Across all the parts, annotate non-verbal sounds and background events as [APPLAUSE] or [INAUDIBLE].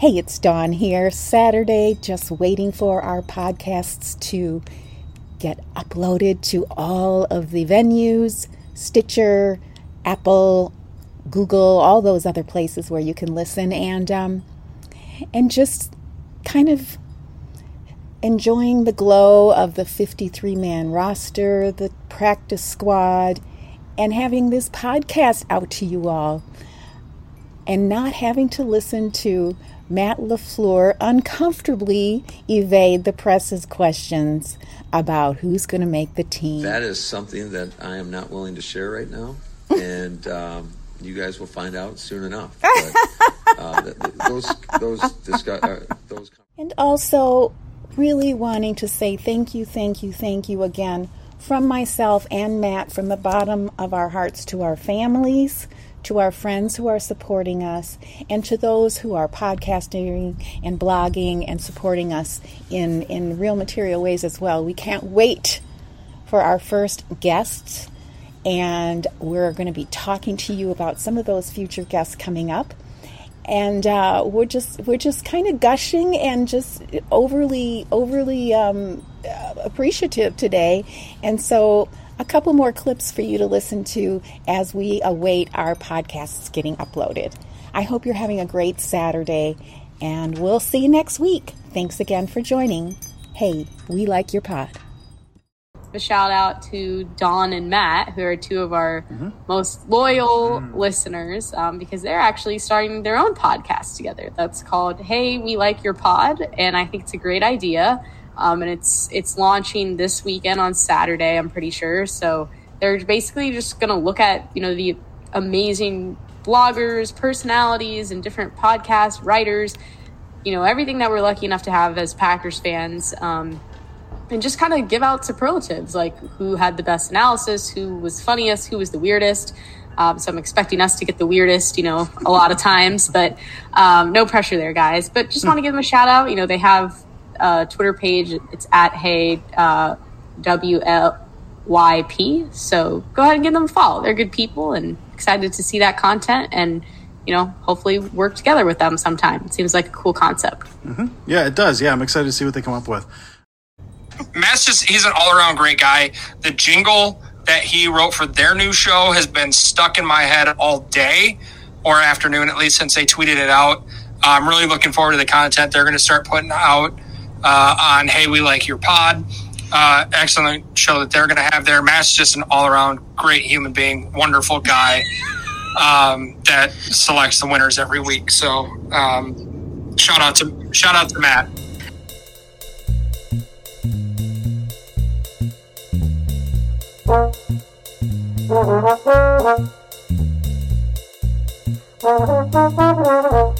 Hey, it's Dawn here. Saturday, just waiting for our podcasts to get uploaded to all of the venues Stitcher, Apple, Google, all those other places where you can listen, and um, and just kind of enjoying the glow of the 53 man roster, the practice squad, and having this podcast out to you all, and not having to listen to Matt LaFleur uncomfortably evade the press's questions about who's going to make the team. That is something that I am not willing to share right now, [LAUGHS] and um, you guys will find out soon enough. [LAUGHS] But, uh, those those discuss, uh, those. And also, really wanting to say thank you, thank you, thank you again from myself and Matt from the bottom of our hearts to our families, to our friends who are supporting us, and to those who are podcasting and blogging and supporting us in, in real material ways as well. We can't wait for our first guests, and we're going to be talking to you about some of those future guests coming up and uh, we're just we're just kind of gushing and just overly overly um, appreciative today. And so, a couple more clips for you to listen to as we await our podcasts getting uploaded. I hope you're having a great Saturday, and we'll see you next week. Thanks again for joining. Hey, we like your pod a shout out to Dawn and Matt, who are two of our mm-hmm. most loyal mm. listeners, um, because they're actually starting their own podcast together. That's called "Hey, We Like Your Pod," and I think it's a great idea. Um, and it's it's launching this weekend on Saturday, I'm pretty sure. So they're basically just going to look at you know the amazing bloggers, personalities, and different podcast writers. You know everything that we're lucky enough to have as Packers fans. Um, and just kind of give out superlatives like who had the best analysis, who was funniest, who was the weirdest. Um, so I'm expecting us to get the weirdest, you know, a lot of times, but um, no pressure there, guys. But just want to give them a shout out. You know, they have a Twitter page. It's at Hey uh, WLYP. So go ahead and give them a follow. They're good people and excited to see that content and you know, hopefully work together with them sometime. It seems like a cool concept. Mm-hmm. Yeah, it does. Yeah, I'm excited to see what they come up with. Matt's just he's an all around great guy. The jingle that he wrote for their new show has been stuck in my head all day or afternoon, at least since they tweeted it out. I'm really looking forward to the content they're going to start putting out uh, on Hey, We Like Your Pod. Uh, excellent show that they're going to have there. Matt's just an all around great human being, wonderful guy um, that selects the winners every week. So um, shout out to shout out to Matt. [LAUGHS]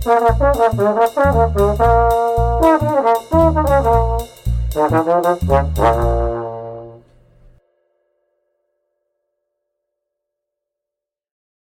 Thank you.